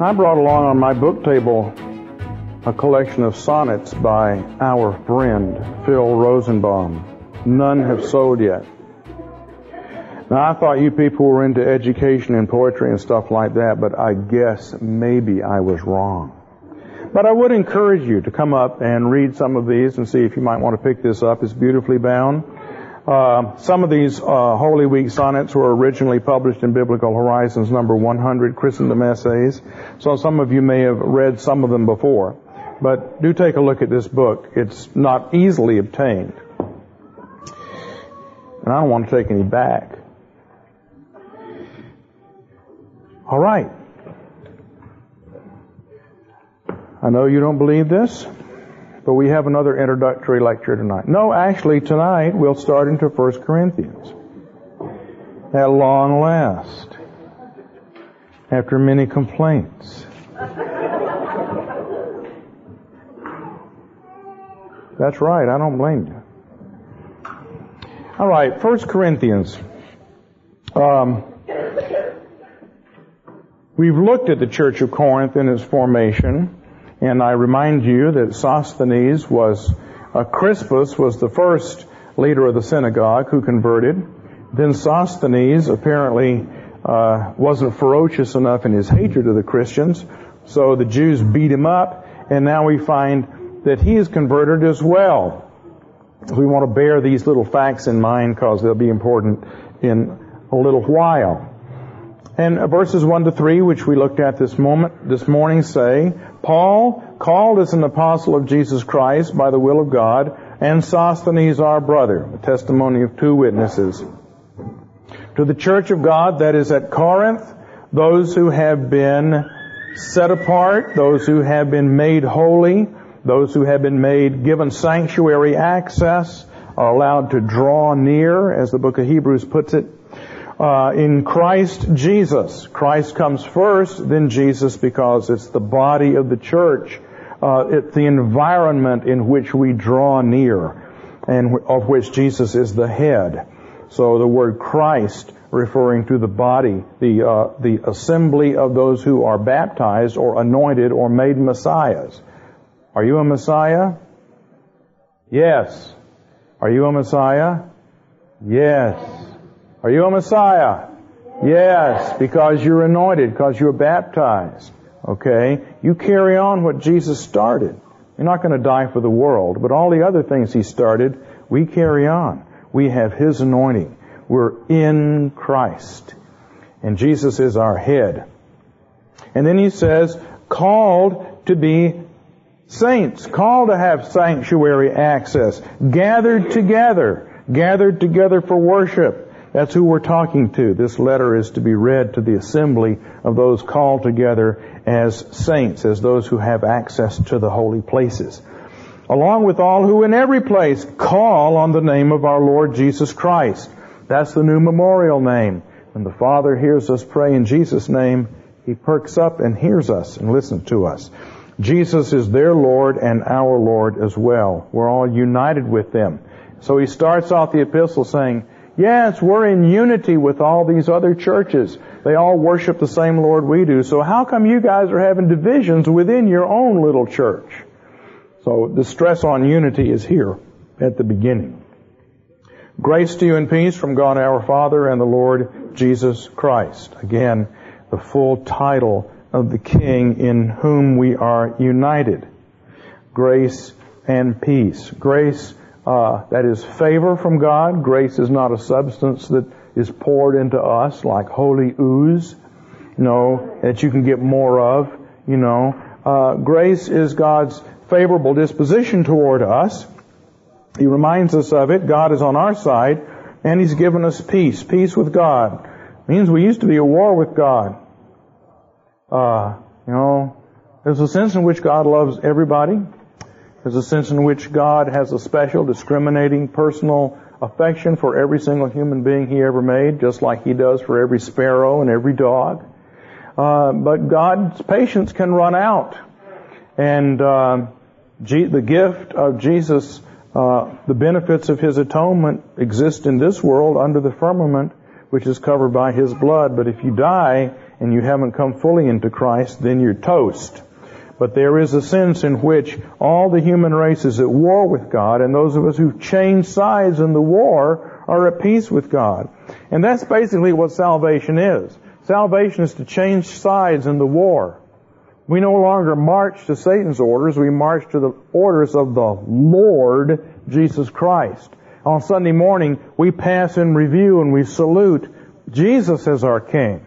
I brought along on my book table a collection of sonnets by our friend Phil Rosenbaum. None have sold yet. Now I thought you people were into education and poetry and stuff like that, but I guess maybe I was wrong. But I would encourage you to come up and read some of these and see if you might want to pick this up. It's beautifully bound. Uh, some of these uh, Holy Week sonnets were originally published in Biblical Horizons number 100, Christendom Essays. So some of you may have read some of them before. But do take a look at this book. It's not easily obtained. And I don't want to take any back. All right. I know you don't believe this. But we have another introductory lecture tonight. No, actually tonight we'll start into 1 Corinthians. At long last. After many complaints. That's right, I don't blame you. All right, 1 Corinthians. Um, we've looked at the Church of Corinth and its formation. And I remind you that Sosthenes was, uh, Crispus was the first leader of the synagogue who converted. Then Sosthenes apparently uh, wasn't ferocious enough in his hatred of the Christians, so the Jews beat him up, and now we find that he is converted as well. We want to bear these little facts in mind because they'll be important in a little while. And verses 1 to 3, which we looked at this moment, this morning say, Paul, called as an apostle of Jesus Christ by the will of God, and Sosthenes our brother, a testimony of two witnesses. To the church of God that is at Corinth, those who have been set apart, those who have been made holy, those who have been made, given sanctuary access, are allowed to draw near, as the book of Hebrews puts it, uh, in Christ Jesus. Christ comes first, then Jesus because it's the body of the church. Uh, it's the environment in which we draw near and of which Jesus is the head. So the word Christ referring to the body, the, uh, the assembly of those who are baptized or anointed or made messiahs. Are you a messiah? Yes. Are you a messiah? Yes. Are you a Messiah? Yes, because you're anointed, because you're baptized. Okay? You carry on what Jesus started. You're not going to die for the world, but all the other things He started, we carry on. We have His anointing. We're in Christ. And Jesus is our head. And then He says, called to be saints, called to have sanctuary access, gathered together, gathered together for worship, that's who we're talking to. This letter is to be read to the assembly of those called together as saints, as those who have access to the holy places. Along with all who in every place call on the name of our Lord Jesus Christ. That's the new memorial name. When the Father hears us pray in Jesus' name, He perks up and hears us and listens to us. Jesus is their Lord and our Lord as well. We're all united with them. So he starts off the epistle saying, Yes, we're in unity with all these other churches. They all worship the same Lord we do. So how come you guys are having divisions within your own little church? So the stress on unity is here at the beginning. Grace to you and peace from God our Father and the Lord Jesus Christ. Again, the full title of the King in whom we are united. Grace and peace. Grace uh, that is favor from God. Grace is not a substance that is poured into us like holy ooze, know, that you can get more of, you know. Uh, grace is God's favorable disposition toward us. He reminds us of it. God is on our side, and He's given us peace. Peace with God. It means we used to be at war with God. Uh, you know, there's a sense in which God loves everybody. There's a sense in which God has a special, discriminating, personal affection for every single human being He ever made, just like He does for every sparrow and every dog. Uh, but God's patience can run out, and uh, G- the gift of Jesus, uh, the benefits of His atonement exist in this world under the firmament, which is covered by His blood. But if you die and you haven't come fully into Christ, then you're toast. But there is a sense in which all the human race is at war with God, and those of us who've changed sides in the war are at peace with God. And that's basically what salvation is. Salvation is to change sides in the war. We no longer march to Satan's orders, we march to the orders of the Lord Jesus Christ. On Sunday morning, we pass in review and we salute Jesus as our King.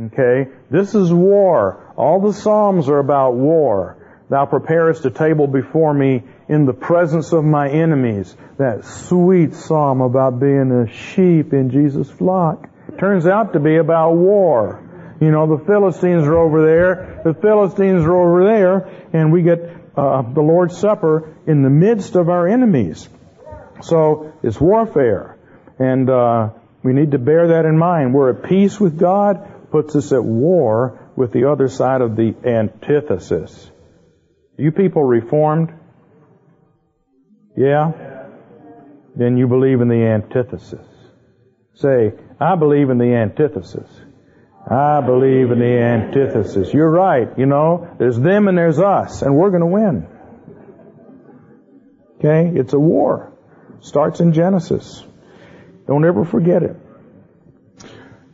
Okay? This is war. All the Psalms are about war. Thou preparest a table before me in the presence of my enemies. That sweet psalm about being a sheep in Jesus' flock. Turns out to be about war. You know, the Philistines are over there, the Philistines are over there, and we get uh, the Lord's Supper in the midst of our enemies. So it's warfare, and uh, we need to bear that in mind. We're at peace with God, puts us at war with the other side of the antithesis. You people reformed? Yeah? Then you believe in the antithesis. Say, I believe in the antithesis. I believe in the antithesis. You're right, you know, there's them and there's us, and we're gonna win. Okay? It's a war. Starts in Genesis. Don't ever forget it.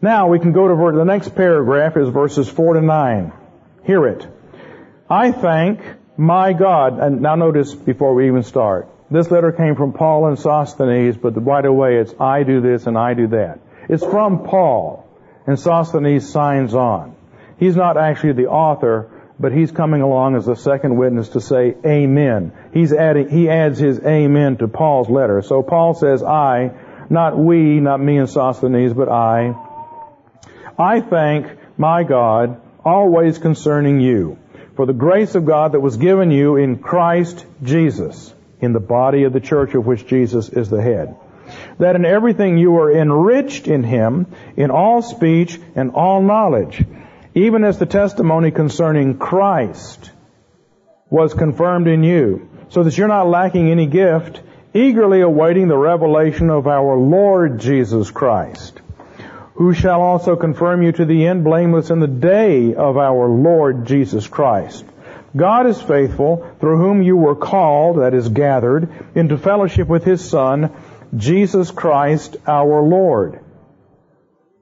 Now we can go to the next paragraph is verses 4 to 9. Hear it. I thank my God, and now notice before we even start, this letter came from Paul and Sosthenes, but right away it's I do this and I do that. It's from Paul. And Sosthenes signs on. He's not actually the author, but he's coming along as a second witness to say amen. He's adding, he adds his amen to Paul's letter. So Paul says I, not we, not me and Sosthenes, but I. I thank my God always concerning you for the grace of God that was given you in Christ Jesus in the body of the church of which Jesus is the head that in everything you are enriched in him, in all speech and all knowledge, even as the testimony concerning Christ was confirmed in you, so that you're not lacking any gift, eagerly awaiting the revelation of our Lord Jesus Christ, who shall also confirm you to the end blameless in the day of our Lord Jesus Christ. God is faithful, through whom you were called, that is gathered, into fellowship with His Son, Jesus Christ our Lord.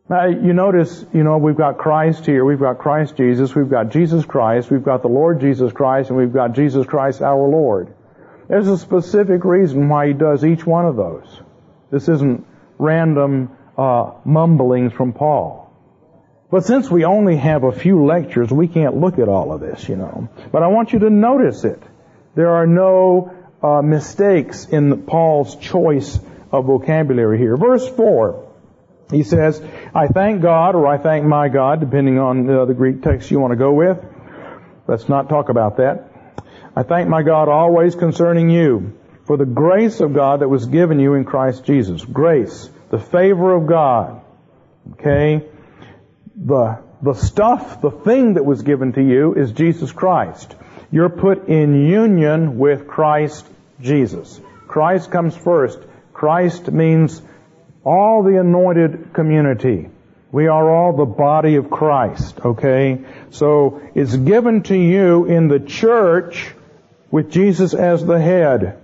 Now, you notice, you know, we've got Christ here, we've got Christ Jesus, we've got Jesus Christ, we've got the Lord Jesus Christ, and we've got Jesus Christ our Lord. There's a specific reason why he does each one of those. This isn't random uh, mumblings from Paul. But since we only have a few lectures, we can't look at all of this, you know. But I want you to notice it. There are no uh, mistakes in Paul's choice of vocabulary here. Verse 4, he says, I thank God, or I thank my God, depending on uh, the Greek text you want to go with. Let's not talk about that. I thank my God always concerning you for the grace of God that was given you in Christ Jesus. Grace, the favor of God. Okay? The, the stuff, the thing that was given to you is Jesus Christ. You're put in union with Christ Jesus. Christ comes first. Christ means all the anointed community. We are all the body of Christ, okay? So it's given to you in the church with Jesus as the head,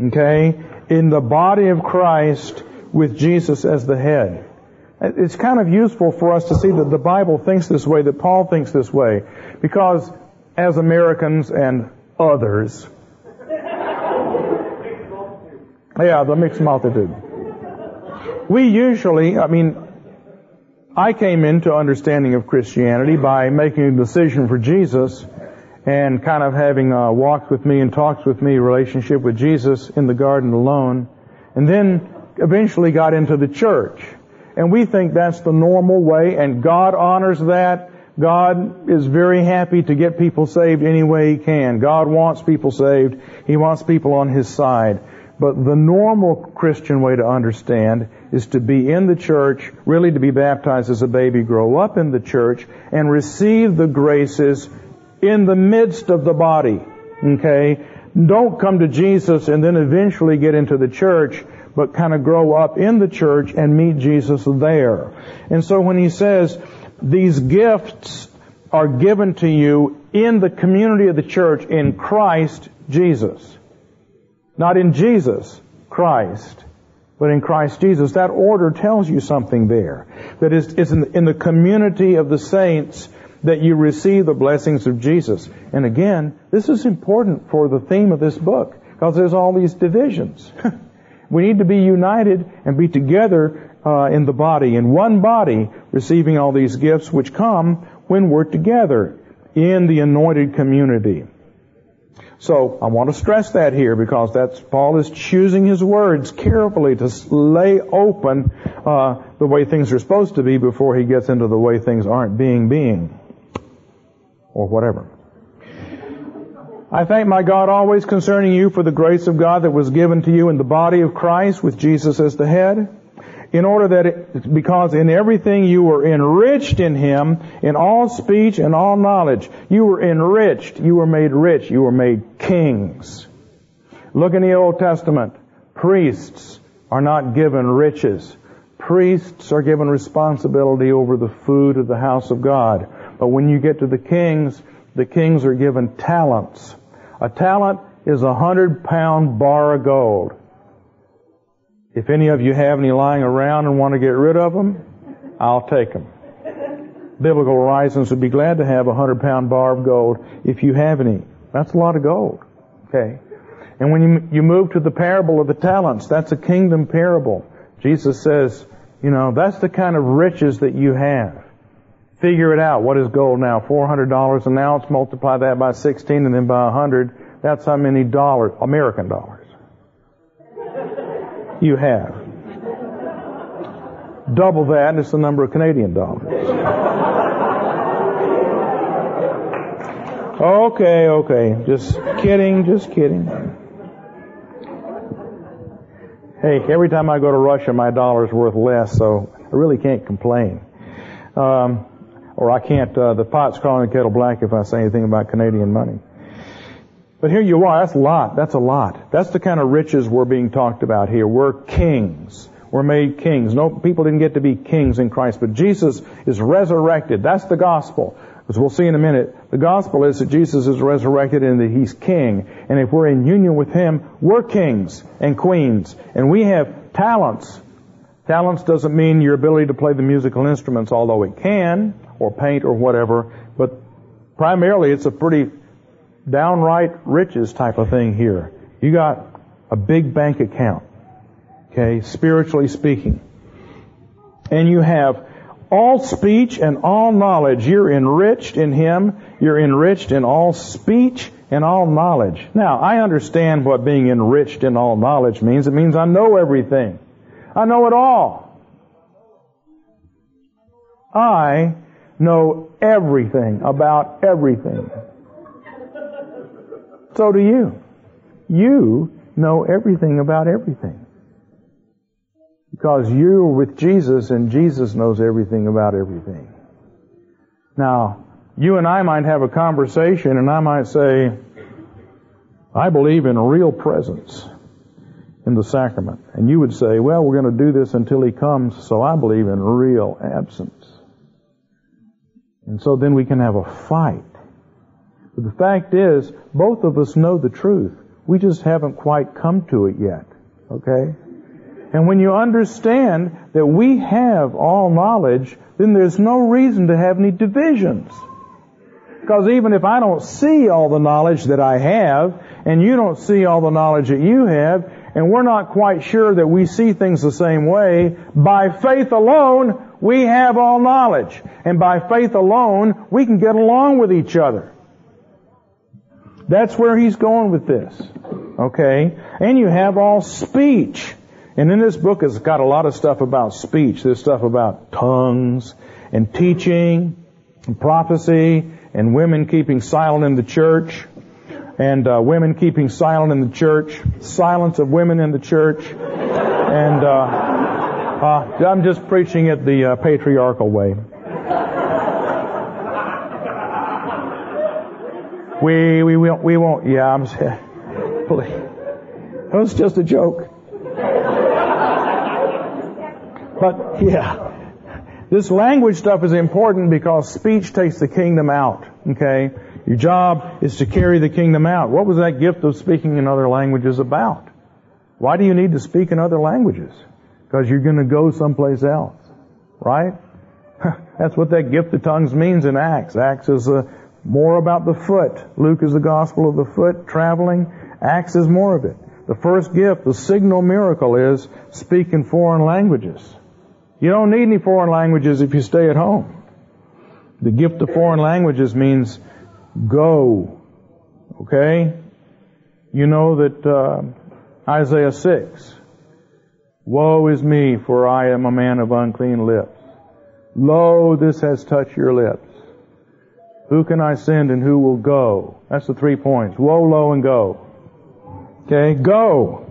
okay? In the body of Christ with Jesus as the head. It's kind of useful for us to see that the Bible thinks this way, that Paul thinks this way, because as Americans and others, yeah, the mixed multitude. We usually, I mean, I came into understanding of Christianity by making a decision for Jesus and kind of having uh, a walks with me and talks with me relationship with Jesus in the garden alone, and then eventually got into the church. And we think that's the normal way, and God honors that. God is very happy to get people saved any way He can. God wants people saved. He wants people on His side. But the normal Christian way to understand is to be in the church, really to be baptized as a baby, grow up in the church, and receive the graces in the midst of the body. Okay? Don't come to Jesus and then eventually get into the church, but kind of grow up in the church and meet Jesus there. And so when he says, these gifts are given to you in the community of the church in Christ Jesus. Not in Jesus, Christ, but in Christ Jesus. That order tells you something there. That is, it's in, in the community of the saints that you receive the blessings of Jesus. And again, this is important for the theme of this book, because there's all these divisions. we need to be united and be together uh, in the body, in one body, receiving all these gifts which come when we're together in the anointed community. So I want to stress that here because that's Paul is choosing his words carefully to lay open uh, the way things are supposed to be before he gets into the way things aren't being being or whatever. I thank my God always concerning you for the grace of God that was given to you in the body of Christ with Jesus as the head in order that it, because in everything you were enriched in Him, in all speech and all knowledge. You were enriched. You were made rich. You were made kings. Look in the Old Testament. Priests are not given riches. Priests are given responsibility over the food of the house of God. But when you get to the kings, the kings are given talents. A talent is a hundred pound bar of gold. If any of you have any lying around and want to get rid of them, I'll take them. Biblical Horizons would be glad to have a hundred pound bar of gold if you have any. That's a lot of gold. Okay. And when you, you move to the parable of the talents, that's a kingdom parable. Jesus says, you know, that's the kind of riches that you have. Figure it out. What is gold now? $400 an ounce. Multiply that by 16 and then by 100. That's how many dollars, American dollars you have. Double that, and it's the number of Canadian dollars. Okay, okay. Just kidding, just kidding. Hey, every time I go to Russia, my dollar's worth less, so I really can't complain. Um, or I can't, uh, the pot's calling the kettle black if I say anything about Canadian money. But here you are. That's a lot. That's a lot. That's the kind of riches we're being talked about here. We're kings. We're made kings. No, people didn't get to be kings in Christ, but Jesus is resurrected. That's the gospel. As we'll see in a minute, the gospel is that Jesus is resurrected and that He's King. And if we're in union with Him, we're kings and queens. And we have talents. Talents doesn't mean your ability to play the musical instruments, although it can, or paint or whatever, but primarily it's a pretty downright riches type of thing here. You got a big bank account, okay, spiritually speaking. And you have all speech and all knowledge. You're enriched in Him. You're enriched in all speech and all knowledge. Now, I understand what being enriched in all knowledge means. It means I know everything. I know it all. I know everything about everything. So do you. You know everything about everything. Because you're with Jesus and Jesus knows everything about everything. Now, you and I might have a conversation and I might say, I believe in real presence in the sacrament. And you would say, well, we're going to do this until he comes, so I believe in real absence. And so then we can have a fight but the fact is, both of us know the truth. We just haven't quite come to it yet. Okay? And when you understand that we have all knowledge, then there's no reason to have any divisions. Because even if I don't see all the knowledge that I have, and you don't see all the knowledge that you have, and we're not quite sure that we see things the same way, by faith alone, we have all knowledge. And by faith alone, we can get along with each other. That's where he's going with this. Okay? And you have all speech. And in this book it's got a lot of stuff about speech. There's stuff about tongues and teaching and prophecy and women keeping silent in the church and uh, women keeping silent in the church, silence of women in the church, and uh, uh, I'm just preaching it the uh, patriarchal way. We, we, won't, we won't, yeah, I'm, please. It was just a joke. But, yeah. This language stuff is important because speech takes the kingdom out. Okay? Your job is to carry the kingdom out. What was that gift of speaking in other languages about? Why do you need to speak in other languages? Because you're going to go someplace else. Right? That's what that gift of tongues means in Acts. Acts is uh, more about the foot. Luke is the gospel of the foot, traveling. Acts is more of it. The first gift, the signal miracle is speaking foreign languages. You don't need any foreign languages if you stay at home. The gift of foreign languages means go. Okay? You know that uh, Isaiah 6. Woe is me, for I am a man of unclean lips. Lo, this has touched your lips. Who can I send and who will go? That's the three points. Woe, lo, and go. Okay, go.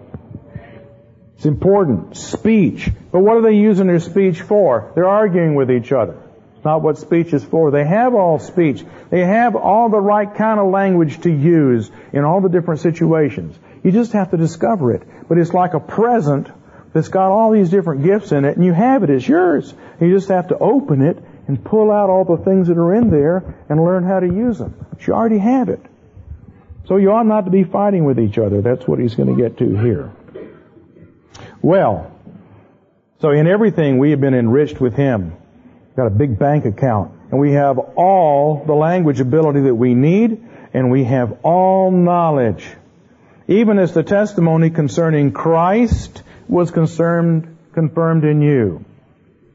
It's important. Speech. But what are they using their speech for? They're arguing with each other. It's not what speech is for. They have all speech. They have all the right kind of language to use in all the different situations. You just have to discover it. But it's like a present that's got all these different gifts in it, and you have it. It's yours. You just have to open it and pull out all the things that are in there and learn how to use them. But you already have it. So you ought not to be fighting with each other. That's what he's going to get to here. Well, so in everything we have been enriched with him. Got a big bank account. And we have all the language ability that we need, and we have all knowledge. Even as the testimony concerning Christ was concerned, confirmed in you.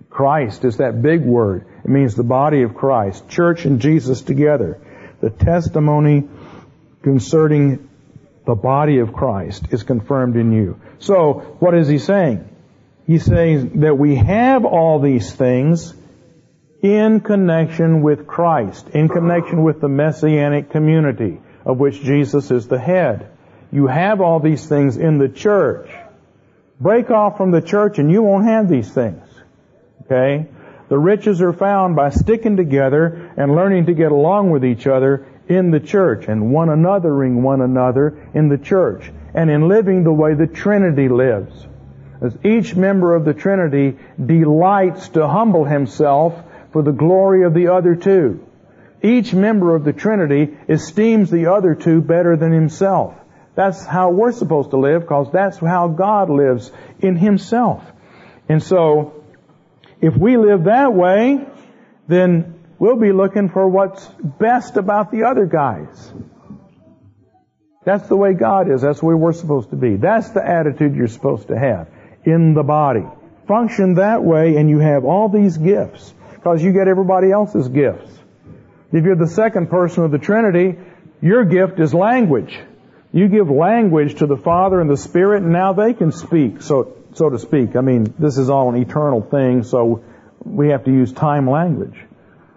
Christ is that big word. It means the body of Christ. Church and Jesus together. The testimony concerning the body of Christ is confirmed in you. So, what is he saying? He's saying that we have all these things in connection with Christ, in connection with the messianic community of which Jesus is the head. You have all these things in the church. Break off from the church and you won't have these things. Okay? The riches are found by sticking together and learning to get along with each other in the church and one anothering one another in the church and in living the way the Trinity lives. As each member of the Trinity delights to humble himself for the glory of the other two. Each member of the Trinity esteems the other two better than himself. That's how we're supposed to live because that's how God lives in himself. And so, if we live that way, then We'll be looking for what's best about the other guys. That's the way God is. That's the way we're supposed to be. That's the attitude you're supposed to have in the body. Function that way and you have all these gifts because you get everybody else's gifts. If you're the second person of the Trinity, your gift is language. You give language to the Father and the Spirit and now they can speak, so, so to speak. I mean, this is all an eternal thing, so we have to use time language.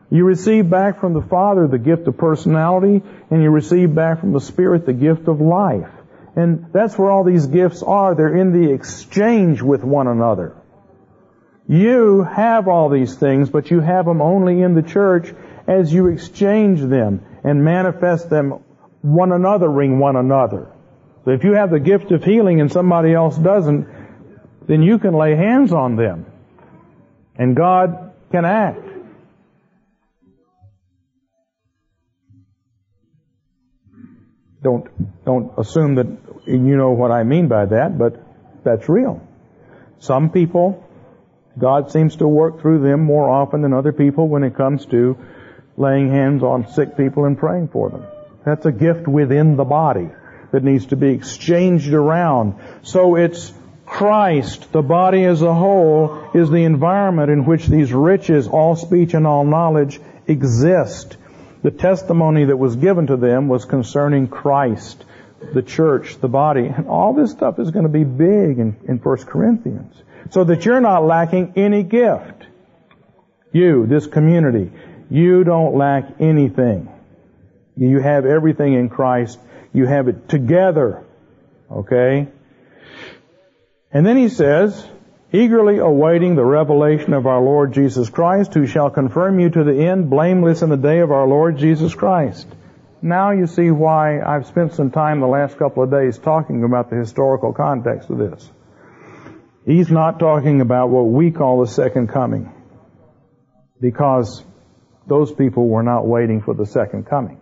You receive back from the Father the gift of personality, and you receive back from the Spirit the gift of life. And that's where all these gifts are. They're in the exchange with one another. You have all these things, but you have them only in the church as you exchange them and manifest them one anothering one another. So if you have the gift of healing and somebody else doesn't, then you can lay hands on them. And God can act. Don't, don't assume that you know what I mean by that, but that's real. Some people, God seems to work through them more often than other people when it comes to laying hands on sick people and praying for them. That's a gift within the body that needs to be exchanged around. So it's Christ, the body as a whole, is the environment in which these riches, all speech and all knowledge, exist the testimony that was given to them was concerning Christ, the church, the body. And all this stuff is going to be big in, in 1 Corinthians. So that you're not lacking any gift. You, this community, you don't lack anything. You have everything in Christ. You have it together. Okay? And then he says, eagerly awaiting the revelation of our Lord Jesus Christ, who shall confirm you to the end, blameless in the day of our Lord Jesus Christ. Now you see why I've spent some time the last couple of days talking about the historical context of this. He's not talking about what we call the second coming. because those people were not waiting for the second coming.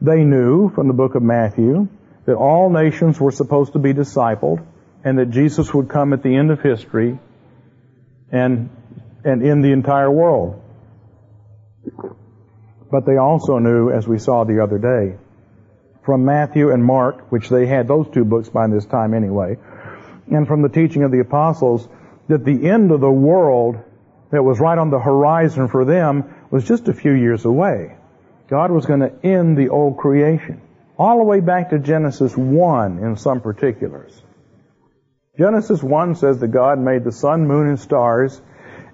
They knew from the book of Matthew that all nations were supposed to be discipled and that Jesus would come at the end of history and, and in the entire world. But they also knew, as we saw the other day, from Matthew and Mark, which they had those two books by this time anyway, and from the teaching of the apostles, that the end of the world that was right on the horizon for them was just a few years away. God was going to end the old creation. All the way back to Genesis 1 in some particulars. Genesis 1 says that God made the sun, moon, and stars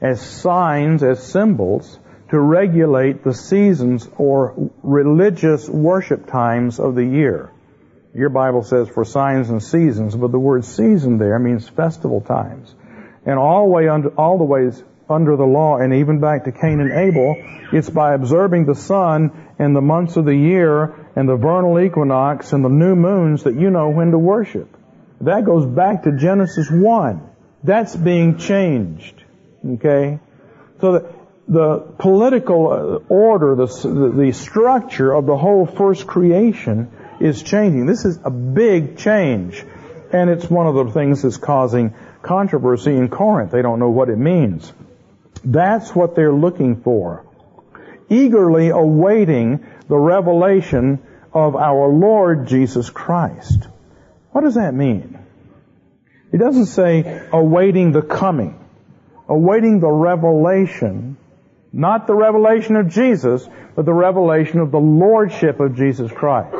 as signs, as symbols, to regulate the seasons or religious worship times of the year. Your Bible says for signs and seasons, but the word season there means festival times. And all the way under, all the ways under the law and even back to Cain and Abel, it's by observing the sun and the months of the year and the vernal equinox and the new moons that you know when to worship. That goes back to Genesis 1. That's being changed. Okay? So the, the political uh, order, the, the structure of the whole first creation is changing. This is a big change. And it's one of the things that's causing controversy in Corinth. They don't know what it means. That's what they're looking for. Eagerly awaiting the revelation of our Lord Jesus Christ. What does that mean? It doesn't say awaiting the coming. Awaiting the revelation, not the revelation of Jesus, but the revelation of the Lordship of Jesus Christ.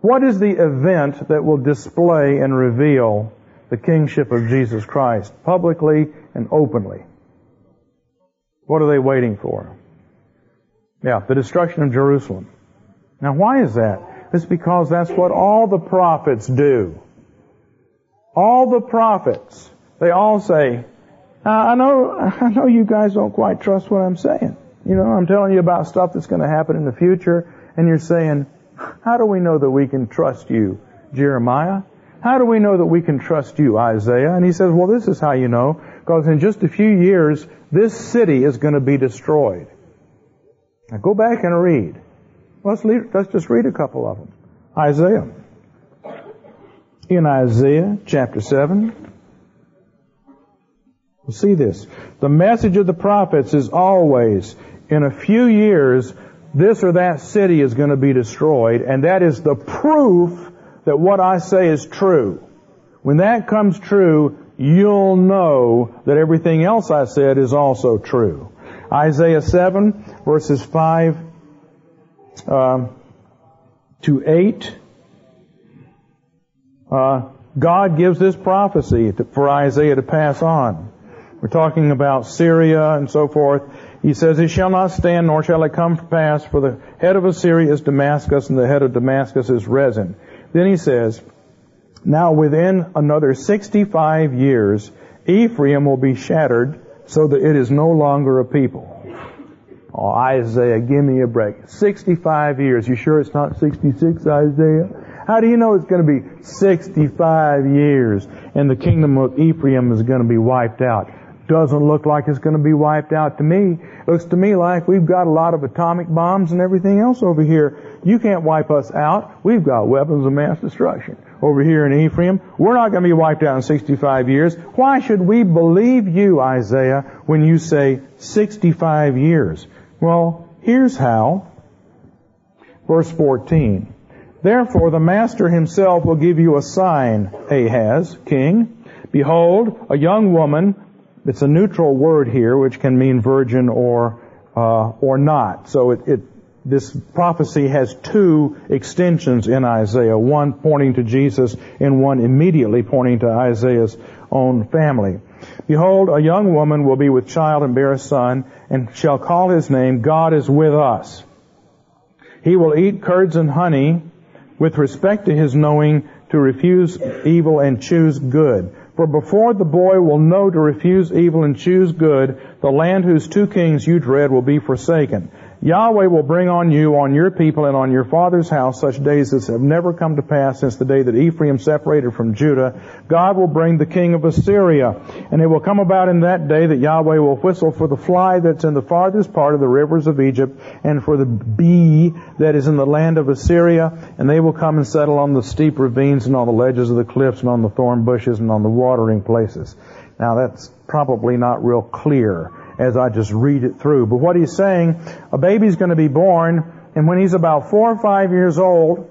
What is the event that will display and reveal the kingship of Jesus Christ publicly and openly? What are they waiting for? Yeah, the destruction of Jerusalem. Now why is that? It's because that's what all the prophets do. All the prophets, they all say, uh, I know, I know you guys don't quite trust what I'm saying. You know, I'm telling you about stuff that's going to happen in the future, and you're saying, how do we know that we can trust you, Jeremiah? How do we know that we can trust you, Isaiah? And he says, well, this is how you know, because in just a few years, this city is going to be destroyed. Now go back and read. Let's, let's just read a couple of them. Isaiah. In Isaiah chapter 7, we'll see this. The message of the prophets is always, in a few years, this or that city is going to be destroyed, and that is the proof that what I say is true. When that comes true, you'll know that everything else I said is also true. Isaiah 7 verses 5 uh, to 8. Uh, God gives this prophecy to, for Isaiah to pass on. We're talking about Syria and so forth. He says, It shall not stand, nor shall it come to pass, for the head of Assyria is Damascus, and the head of Damascus is Rezin. Then he says, now within another 65 years, Ephraim will be shattered so that it is no longer a people. Oh, Isaiah, give me a break. 65 years. You sure it's not 66, Isaiah? How do you know it's going to be 65 years and the kingdom of Ephraim is going to be wiped out? Doesn't look like it's going to be wiped out to me. Looks to me like we've got a lot of atomic bombs and everything else over here. You can't wipe us out. We've got weapons of mass destruction over here in Ephraim. We're not going to be wiped out in 65 years. Why should we believe you, Isaiah, when you say 65 years? Well, here's how. Verse 14. Therefore the master himself will give you a sign, Ahaz, king. Behold, a young woman, it's a neutral word here, which can mean virgin or, uh, or not. So it, it this prophecy has two extensions in Isaiah, one pointing to Jesus and one immediately pointing to Isaiah's own family. Behold, a young woman will be with child and bear a son, and shall call his name, God is with us. He will eat curds and honey with respect to his knowing to refuse evil and choose good. For before the boy will know to refuse evil and choose good, the land whose two kings you dread will be forsaken. Yahweh will bring on you, on your people, and on your father's house such days as have never come to pass since the day that Ephraim separated from Judah. God will bring the king of Assyria. And it will come about in that day that Yahweh will whistle for the fly that's in the farthest part of the rivers of Egypt, and for the bee that is in the land of Assyria, and they will come and settle on the steep ravines and on the ledges of the cliffs and on the thorn bushes and on the watering places. Now that's probably not real clear as I just read it through. But what he's saying, a baby's going to be born, and when he's about four or five years old,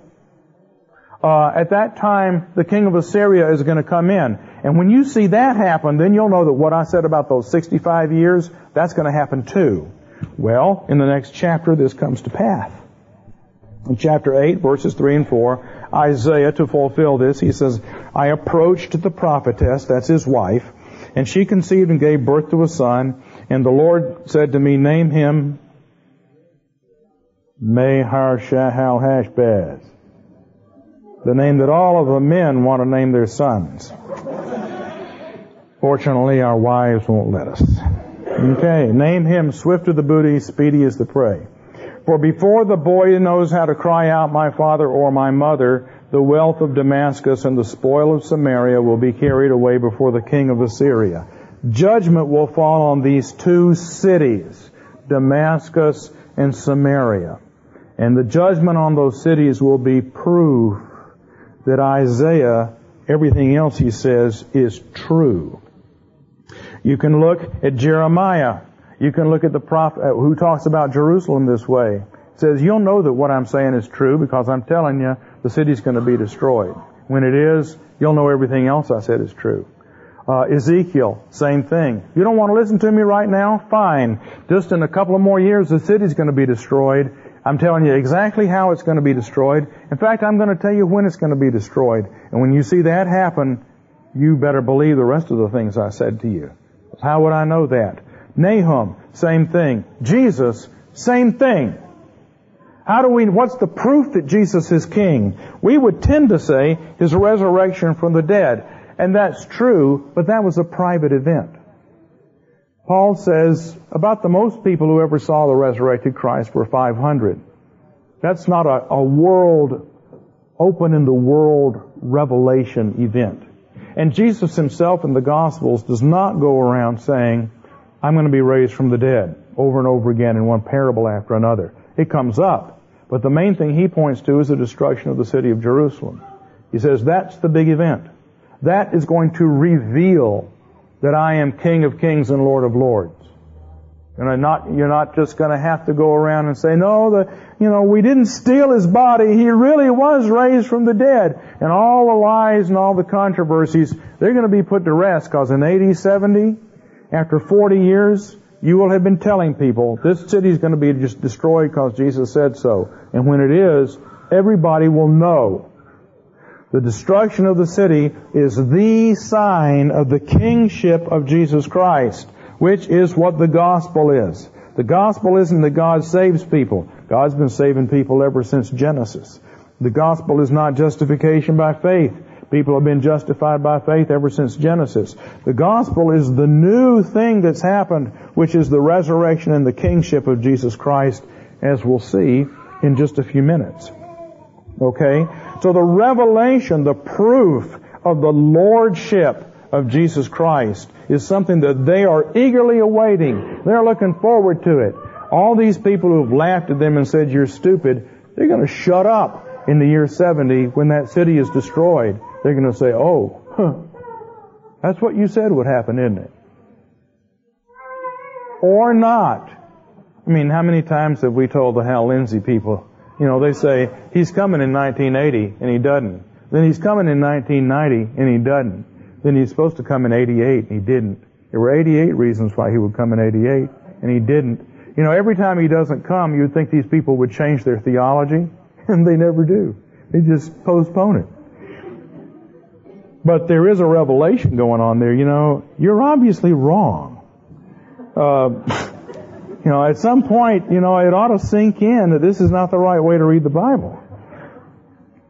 uh, at that time, the king of Assyria is going to come in. And when you see that happen, then you'll know that what I said about those 65 years, that's going to happen too. Well, in the next chapter, this comes to pass. In chapter 8, verses 3 and 4, Isaiah, to fulfill this, he says, I approached the prophetess, that's his wife, and she conceived and gave birth to a son, and the Lord said to me, name him Maher-shalal-hash-baz. The name that all of the men want to name their sons. Fortunately, our wives won't let us. Okay, name him swift of the booty, speedy as the prey. For before the boy knows how to cry out, my father or my mother, the wealth of Damascus and the spoil of Samaria will be carried away before the king of Assyria. Judgment will fall on these two cities, Damascus and Samaria. And the judgment on those cities will be proof that Isaiah, everything else he says, is true. You can look at Jeremiah. You can look at the prophet uh, who talks about Jerusalem this way. It says, you'll know that what I'm saying is true because I'm telling you the city's going to be destroyed. When it is, you'll know everything else I said is true. Uh, Ezekiel, same thing. You don't want to listen to me right now? Fine. Just in a couple of more years, the city's going to be destroyed. I'm telling you exactly how it's going to be destroyed. In fact, I'm going to tell you when it's going to be destroyed. And when you see that happen, you better believe the rest of the things I said to you. How would I know that? Nahum, same thing. Jesus, same thing. How do we, what's the proof that Jesus is king? We would tend to say his resurrection from the dead. And that's true, but that was a private event. Paul says about the most people who ever saw the resurrected Christ were 500. That's not a, a world, open in the world revelation event. And Jesus himself in the Gospels does not go around saying, I'm going to be raised from the dead over and over again in one parable after another. It comes up. But the main thing he points to is the destruction of the city of Jerusalem. He says that's the big event. That is going to reveal that I am King of Kings and Lord of Lords. You're not, you're not just going to have to go around and say, no, the, you know, we didn't steal his body. He really was raised from the dead. And all the lies and all the controversies, they're going to be put to rest because in AD 70, after 40 years, you will have been telling people this city is going to be just destroyed because Jesus said so. And when it is, everybody will know the destruction of the city is the sign of the kingship of Jesus Christ, which is what the gospel is. The gospel isn't that God saves people. God's been saving people ever since Genesis. The gospel is not justification by faith. People have been justified by faith ever since Genesis. The gospel is the new thing that's happened, which is the resurrection and the kingship of Jesus Christ, as we'll see in just a few minutes. Okay? So the revelation, the proof of the lordship of Jesus Christ is something that they are eagerly awaiting. They're looking forward to it. All these people who have laughed at them and said you're stupid, they're going to shut up in the year 70 when that city is destroyed. They're going to say, oh, huh, that's what you said would happen, isn't it? Or not. I mean, how many times have we told the Hal Lindsey people, you know, they say, he's coming in 1980, and he doesn't. Then he's coming in 1990, and he doesn't. Then he's supposed to come in 88, and he didn't. There were 88 reasons why he would come in 88, and he didn't. You know, every time he doesn't come, you'd think these people would change their theology, and they never do. They just postpone it. But there is a revelation going on there. You know, you're obviously wrong. Uh, You know, at some point, you know, it ought to sink in that this is not the right way to read the Bible.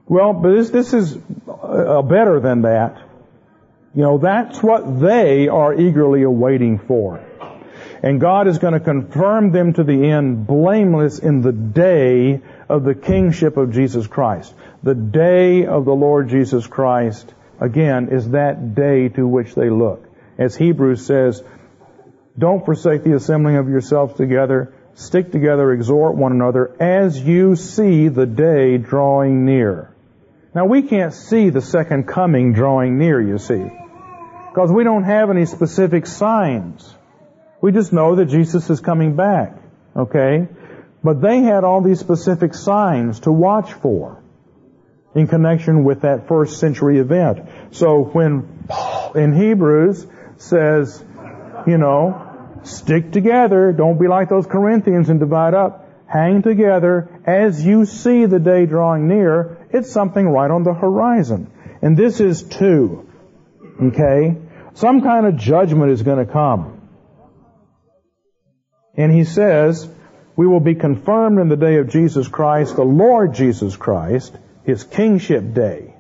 Well, but this, this is uh, better than that. You know, that's what they are eagerly awaiting for. And God is going to confirm them to the end blameless in the day of the kingship of Jesus Christ. The day of the Lord Jesus Christ, again, is that day to which they look. As Hebrews says, don't forsake the assembling of yourselves together. Stick together, exhort one another as you see the day drawing near. Now we can't see the second coming drawing near, you see. Because we don't have any specific signs. We just know that Jesus is coming back. Okay? But they had all these specific signs to watch for in connection with that first century event. So when Paul in Hebrews says, you know, stick together, don't be like those Corinthians and divide up, hang together as you see the day drawing near, it's something right on the horizon. And this is two. Okay? Some kind of judgment is going to come. And he says, we will be confirmed in the day of Jesus Christ, the Lord Jesus Christ, his kingship day.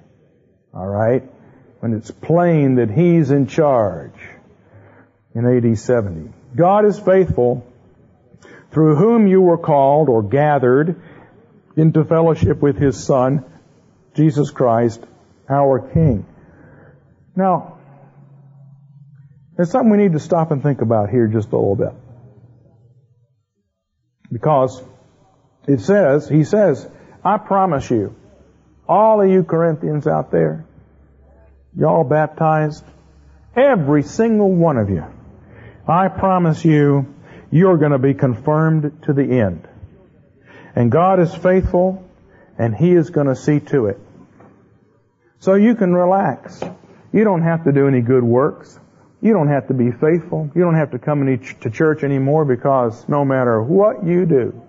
Alright? When it's plain that he's in charge in AD 70. God is faithful, through whom you were called or gathered into fellowship with his Son, Jesus Christ, our King. Now, there's something we need to stop and think about here just a little bit. Because it says, he says, I promise you, all of you Corinthians out there, y'all baptized, every single one of you, I promise you, you're going to be confirmed to the end. And God is faithful, and He is going to see to it. So you can relax. You don't have to do any good works. You don't have to be faithful. You don't have to come to church anymore because no matter what you do,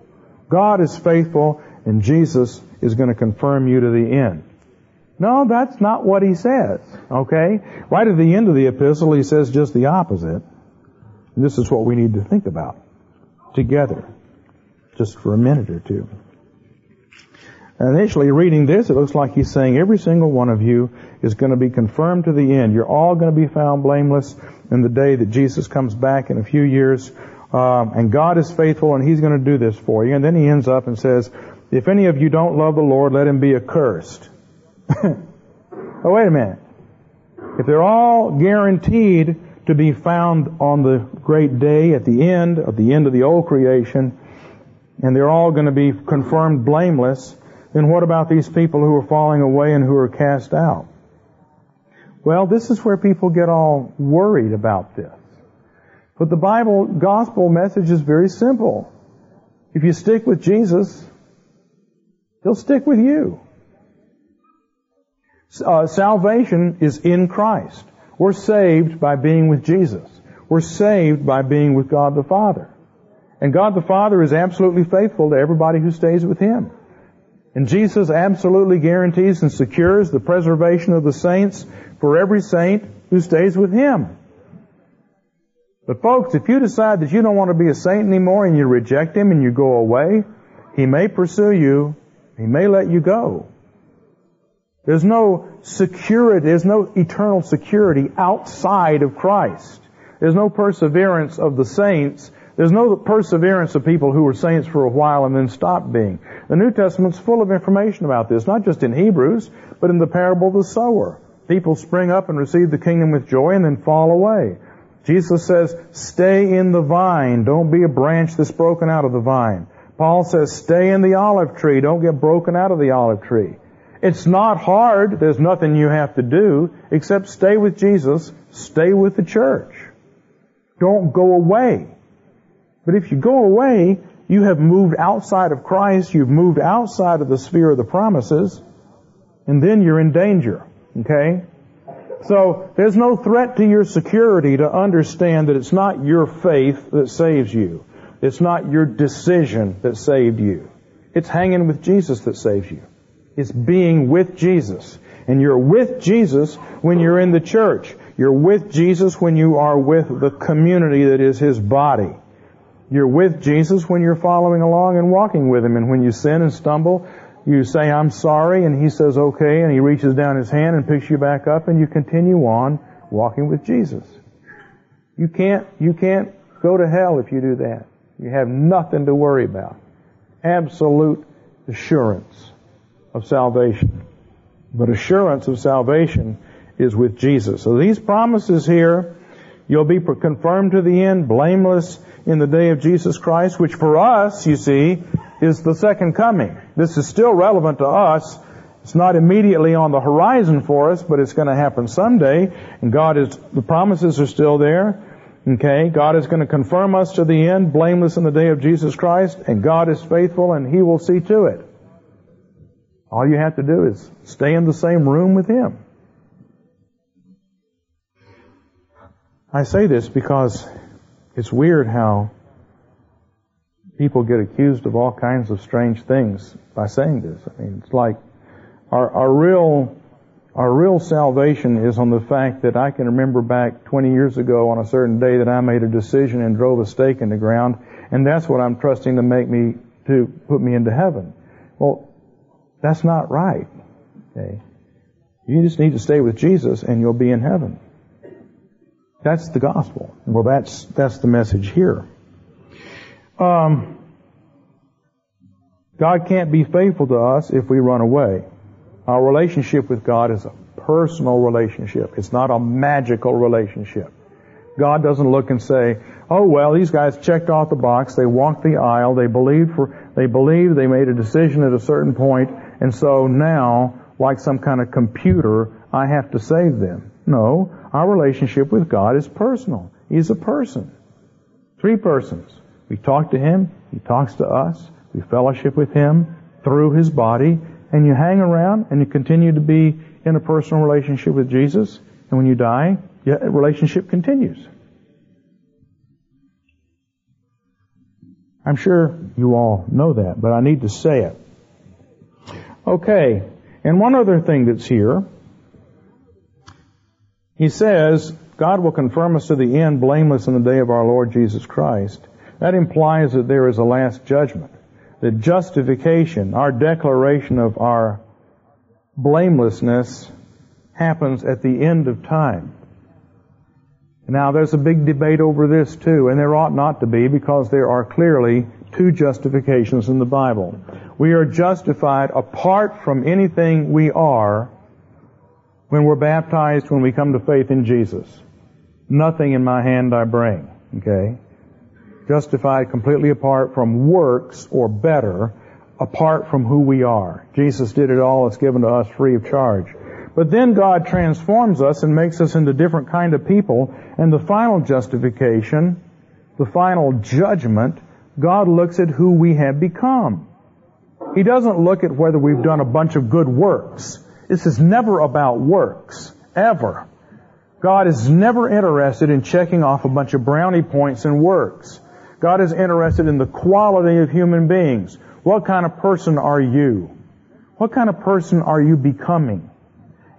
God is faithful and Jesus is going to confirm you to the end. No, that's not what he says. Okay? Right at the end of the epistle, he says just the opposite. This is what we need to think about together, just for a minute or two. Initially reading this, it looks like he's saying every single one of you is going to be confirmed to the end. You're all going to be found blameless in the day that Jesus comes back in a few years. Um, and God is faithful and he's going to do this for you. And then he ends up and says, if any of you don't love the Lord, let him be accursed. oh, wait a minute. If they're all guaranteed to be found on the great day at the end, at the end of the old creation, and they're all going to be confirmed blameless, then what about these people who are falling away and who are cast out? Well, this is where people get all worried about this. But the Bible gospel message is very simple. If you stick with Jesus, He'll stick with you. Uh, salvation is in Christ. We're saved by being with Jesus. We're saved by being with God the Father. And God the Father is absolutely faithful to everybody who stays with Him. And Jesus absolutely guarantees and secures the preservation of the saints for every saint who stays with Him. But folks, if you decide that you don't want to be a saint anymore and you reject Him and you go away, He may pursue you. He may let you go. There's no security, there's no eternal security outside of Christ. There's no perseverance of the saints. There's no perseverance of people who were saints for a while and then stopped being. The New Testament's full of information about this, not just in Hebrews, but in the parable of the sower. People spring up and receive the kingdom with joy and then fall away. Jesus says, stay in the vine. Don't be a branch that's broken out of the vine. Paul says, stay in the olive tree. Don't get broken out of the olive tree. It's not hard. There's nothing you have to do except stay with Jesus, stay with the church. Don't go away. But if you go away, you have moved outside of Christ, you've moved outside of the sphere of the promises, and then you're in danger. Okay? So, there's no threat to your security to understand that it's not your faith that saves you. It's not your decision that saved you. It's hanging with Jesus that saves you. It's being with Jesus. And you're with Jesus when you're in the church. You're with Jesus when you are with the community that is His body. You're with Jesus when you're following along and walking with Him. And when you sin and stumble, you say, I'm sorry, and He says, okay, and He reaches down His hand and picks you back up, and you continue on walking with Jesus. You can't, you can't go to hell if you do that. You have nothing to worry about. Absolute assurance of salvation. But assurance of salvation is with Jesus. So these promises here, you'll be confirmed to the end, blameless in the day of Jesus Christ, which for us, you see, is the second coming. This is still relevant to us. It's not immediately on the horizon for us, but it's going to happen someday. And God is, the promises are still there. Okay, God is going to confirm us to the end, blameless in the day of Jesus Christ, and God is faithful and He will see to it. All you have to do is stay in the same room with Him. I say this because it's weird how people get accused of all kinds of strange things by saying this. I mean, it's like our, our real our real salvation is on the fact that I can remember back 20 years ago on a certain day that I made a decision and drove a stake in the ground, and that's what I'm trusting to make me, to put me into heaven. Well, that's not right. Okay. You just need to stay with Jesus and you'll be in heaven. That's the gospel. Well, that's, that's the message here. Um, God can't be faithful to us if we run away. Our relationship with God is a personal relationship. It's not a magical relationship. God doesn't look and say, "Oh well, these guys checked off the box. They walked the aisle. They believed for they believed. They made a decision at a certain point, and so now, like some kind of computer, I have to save them." No, our relationship with God is personal. He's a person. Three persons. We talk to Him. He talks to us. We fellowship with Him through His body and you hang around and you continue to be in a personal relationship with Jesus, and when you die, your relationship continues. I'm sure you all know that, but I need to say it. Okay, and one other thing that's here. He says, God will confirm us to the end blameless in the day of our Lord Jesus Christ. That implies that there is a last judgment the justification, our declaration of our blamelessness happens at the end of time. Now there's a big debate over this too, and there ought not to be because there are clearly two justifications in the Bible. We are justified apart from anything we are when we're baptized, when we come to faith in Jesus. Nothing in my hand I bring. Okay? justified completely apart from works or better, apart from who we are. Jesus did it all. It's given to us free of charge. But then God transforms us and makes us into different kind of people. And the final justification, the final judgment, God looks at who we have become. He doesn't look at whether we've done a bunch of good works. This is never about works. Ever. God is never interested in checking off a bunch of brownie points and works. God is interested in the quality of human beings. What kind of person are you? What kind of person are you becoming?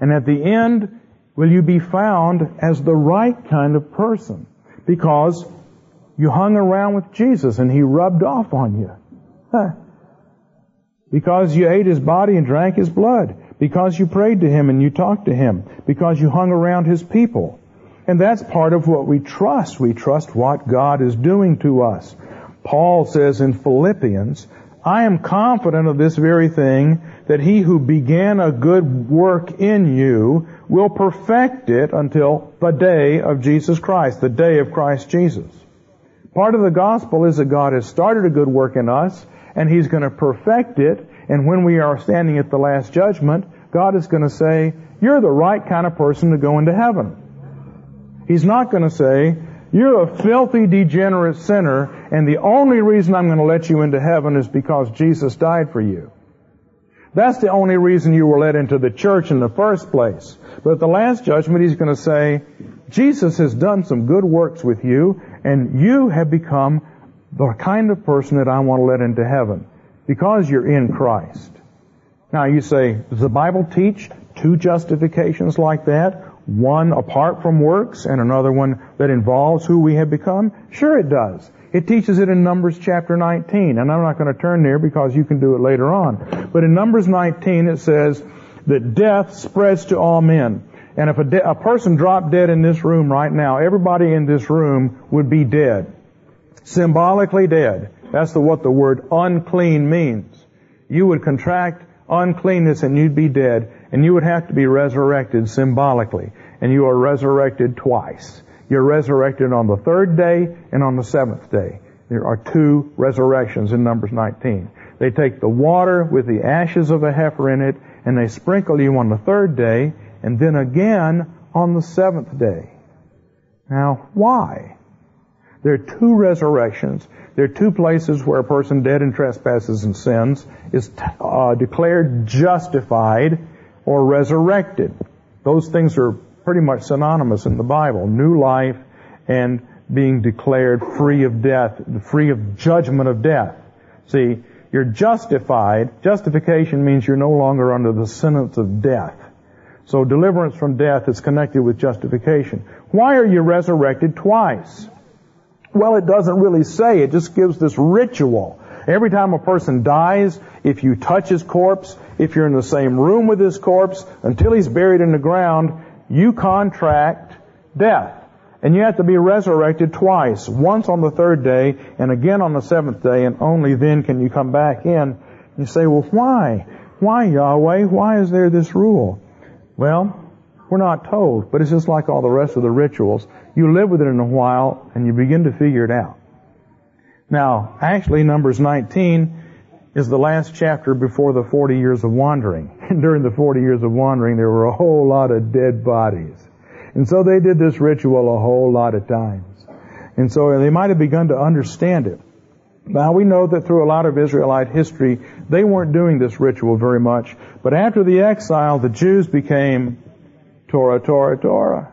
And at the end, will you be found as the right kind of person? Because you hung around with Jesus and He rubbed off on you. Huh. Because you ate His body and drank His blood. Because you prayed to Him and you talked to Him. Because you hung around His people. And that's part of what we trust. We trust what God is doing to us. Paul says in Philippians, I am confident of this very thing, that he who began a good work in you will perfect it until the day of Jesus Christ, the day of Christ Jesus. Part of the gospel is that God has started a good work in us, and he's going to perfect it, and when we are standing at the last judgment, God is going to say, you're the right kind of person to go into heaven. He's not going to say, you're a filthy, degenerate sinner, and the only reason I'm going to let you into heaven is because Jesus died for you. That's the only reason you were let into the church in the first place. But at the last judgment, he's going to say, Jesus has done some good works with you, and you have become the kind of person that I want to let into heaven because you're in Christ. Now you say, does the Bible teach two justifications like that? one apart from works and another one that involves who we have become? Sure it does. It teaches it in Numbers chapter 19, and I'm not going to turn there because you can do it later on. But in Numbers 19 it says that death spreads to all men. And if a, de- a person dropped dead in this room right now, everybody in this room would be dead. Symbolically dead. That's the, what the word unclean means. You would contract uncleanness and you'd be dead, and you would have to be resurrected symbolically. And you are resurrected twice. You're resurrected on the third day and on the seventh day. There are two resurrections in Numbers 19. They take the water with the ashes of a heifer in it, and they sprinkle you on the third day, and then again on the seventh day. Now, why? There are two resurrections. There are two places where a person dead in trespasses and sins is uh, declared justified or resurrected. Those things are pretty much synonymous in the Bible. New life and being declared free of death, free of judgment of death. See, you're justified. Justification means you're no longer under the sentence of death. So deliverance from death is connected with justification. Why are you resurrected twice? Well, it doesn't really say. It just gives this ritual. Every time a person dies, if you touch his corpse, if you're in the same room with his corpse, until he's buried in the ground, you contract death. And you have to be resurrected twice. Once on the third day and again on the seventh day and only then can you come back in. You say, well why? Why Yahweh? Why is there this rule? Well, we're not told, but it's just like all the rest of the rituals. You live with it in a while and you begin to figure it out. Now, actually, Numbers 19 is the last chapter before the 40 years of wandering. And during the 40 years of wandering, there were a whole lot of dead bodies. And so they did this ritual a whole lot of times. And so they might have begun to understand it. Now we know that through a lot of Israelite history, they weren't doing this ritual very much. But after the exile, the Jews became Torah, Torah, Torah.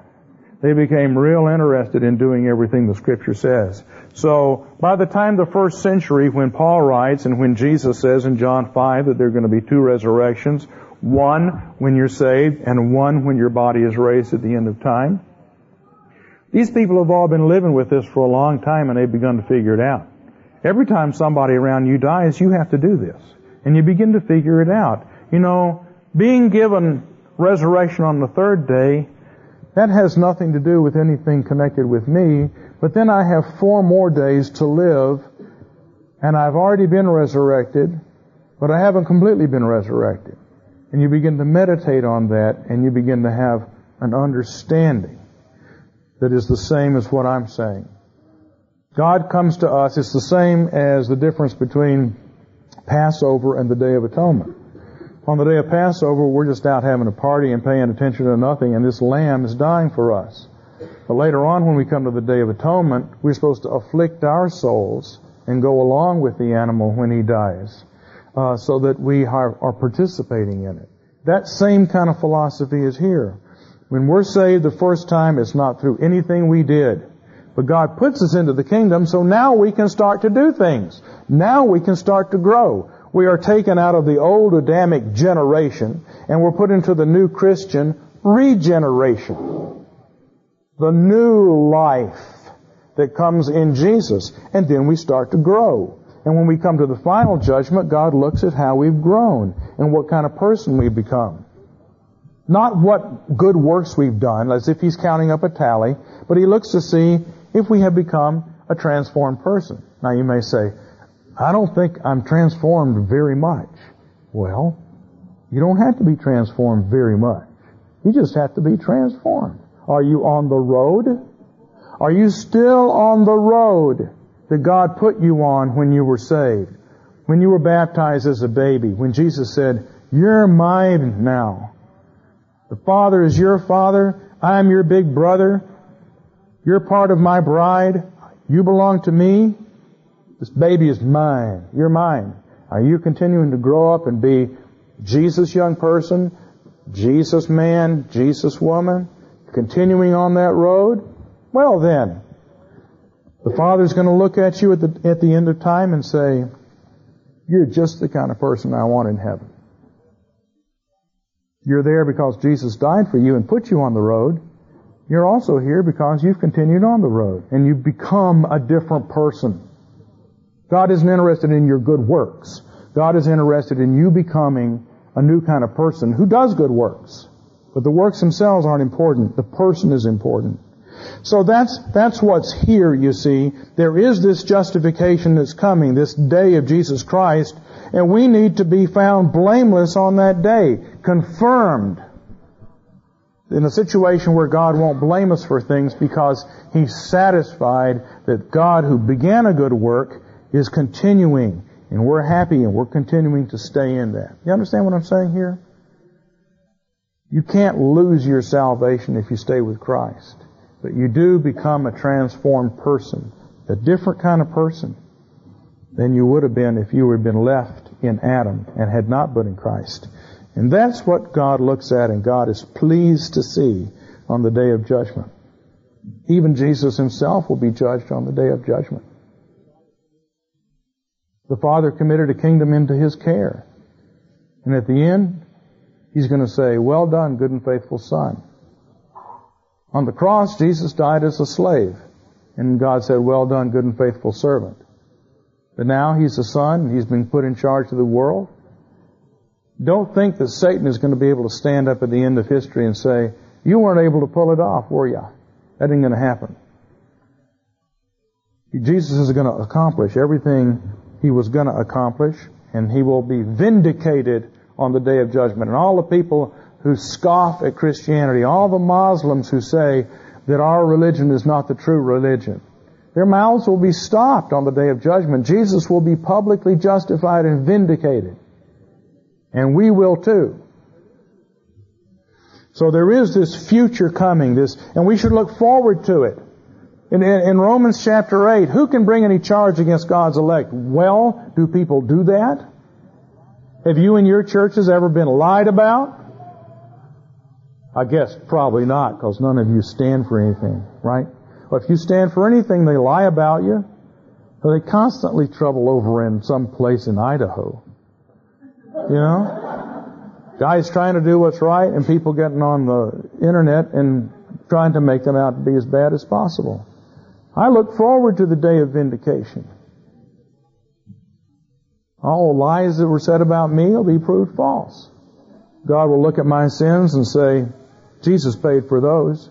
They became real interested in doing everything the scripture says. So by the time the first century, when Paul writes and when Jesus says in John 5 that there are going to be two resurrections, one when you're saved and one when your body is raised at the end of time. These people have all been living with this for a long time and they've begun to figure it out. Every time somebody around you dies, you have to do this. And you begin to figure it out. You know, being given resurrection on the third day, that has nothing to do with anything connected with me, but then I have four more days to live, and I've already been resurrected, but I haven't completely been resurrected. And you begin to meditate on that and you begin to have an understanding that is the same as what I'm saying. God comes to us, it's the same as the difference between Passover and the Day of Atonement. On the day of Passover, we're just out having a party and paying attention to nothing, and this lamb is dying for us. But later on, when we come to the Day of Atonement, we're supposed to afflict our souls and go along with the animal when he dies uh, so that we are, are participating in it. That same kind of philosophy is here. When we're saved the first time, it's not through anything we did. But God puts us into the kingdom, so now we can start to do things. Now we can start to grow. We are taken out of the old Adamic generation, and we're put into the new Christian regeneration. The new life that comes in Jesus. And then we start to grow. And when we come to the final judgment, God looks at how we've grown and what kind of person we've become. Not what good works we've done, as if He's counting up a tally, but He looks to see if we have become a transformed person. Now you may say, I don't think I'm transformed very much. Well, you don't have to be transformed very much. You just have to be transformed. Are you on the road? Are you still on the road? that God put you on when you were saved. When you were baptized as a baby. When Jesus said, you're mine now. The Father is your Father. I'm your big brother. You're part of my bride. You belong to me. This baby is mine. You're mine. Are you continuing to grow up and be Jesus young person, Jesus man, Jesus woman, continuing on that road? Well then, the Father's going to look at you at the, at the end of time and say, you're just the kind of person I want in heaven. You're there because Jesus died for you and put you on the road. You're also here because you've continued on the road and you've become a different person. God isn't interested in your good works. God is interested in you becoming a new kind of person who does good works. But the works themselves aren't important. The person is important. So that's, that's what's here, you see. There is this justification that's coming, this day of Jesus Christ, and we need to be found blameless on that day, confirmed in a situation where God won't blame us for things because He's satisfied that God who began a good work is continuing and we're happy and we're continuing to stay in that. You understand what I'm saying here? You can't lose your salvation if you stay with Christ. But you do become a transformed person, a different kind of person than you would have been if you had been left in Adam and had not been in Christ. And that's what God looks at and God is pleased to see on the day of judgment. Even Jesus himself will be judged on the day of judgment. The Father committed a kingdom into His care. And at the end, He's going to say, well done, good and faithful Son. On the cross, Jesus died as a slave. And God said, well done, good and faithful servant. But now He's a Son, He's been put in charge of the world. Don't think that Satan is going to be able to stand up at the end of history and say, you weren't able to pull it off, were you? That ain't going to happen. Jesus is going to accomplish everything he was going to accomplish, and he will be vindicated on the day of judgment. And all the people who scoff at Christianity, all the Muslims who say that our religion is not the true religion, their mouths will be stopped on the day of judgment. Jesus will be publicly justified and vindicated. And we will too. So there is this future coming, this, and we should look forward to it. In, in, Romans chapter 8, who can bring any charge against God's elect? Well, do people do that? Have you in your churches ever been lied about? I guess probably not, because none of you stand for anything, right? Well, if you stand for anything, they lie about you. They constantly trouble over in some place in Idaho. You know? Guys trying to do what's right and people getting on the internet and trying to make them out to be as bad as possible. I look forward to the day of vindication. All lies that were said about me will be proved false. God will look at my sins and say, Jesus paid for those.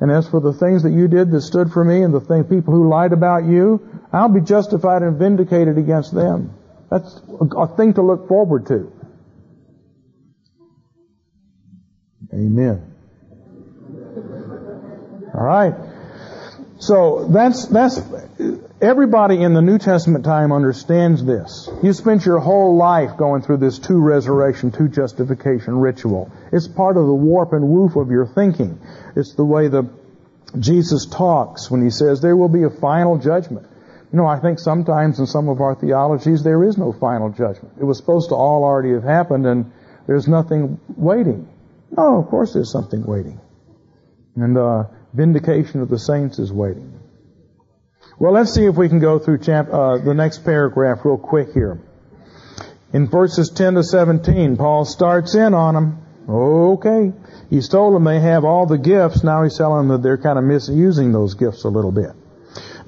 And as for the things that you did that stood for me and the thing, people who lied about you, I'll be justified and vindicated against them. That's a thing to look forward to. Amen. All right. So that's, that's, everybody in the New Testament time understands this. You spent your whole life going through this two resurrection, two justification ritual. It's part of the warp and woof of your thinking. It's the way the Jesus talks when he says there will be a final judgment. You know, I think sometimes in some of our theologies there is no final judgment. It was supposed to all already have happened and there's nothing waiting. No, of course there's something waiting. And, uh, vindication of the saints is waiting. Well, let's see if we can go through chap- uh, the next paragraph real quick here. In verses 10 to 17, Paul starts in on them. Okay. He's told them they have all the gifts. Now he's telling them that they're kind of misusing those gifts a little bit.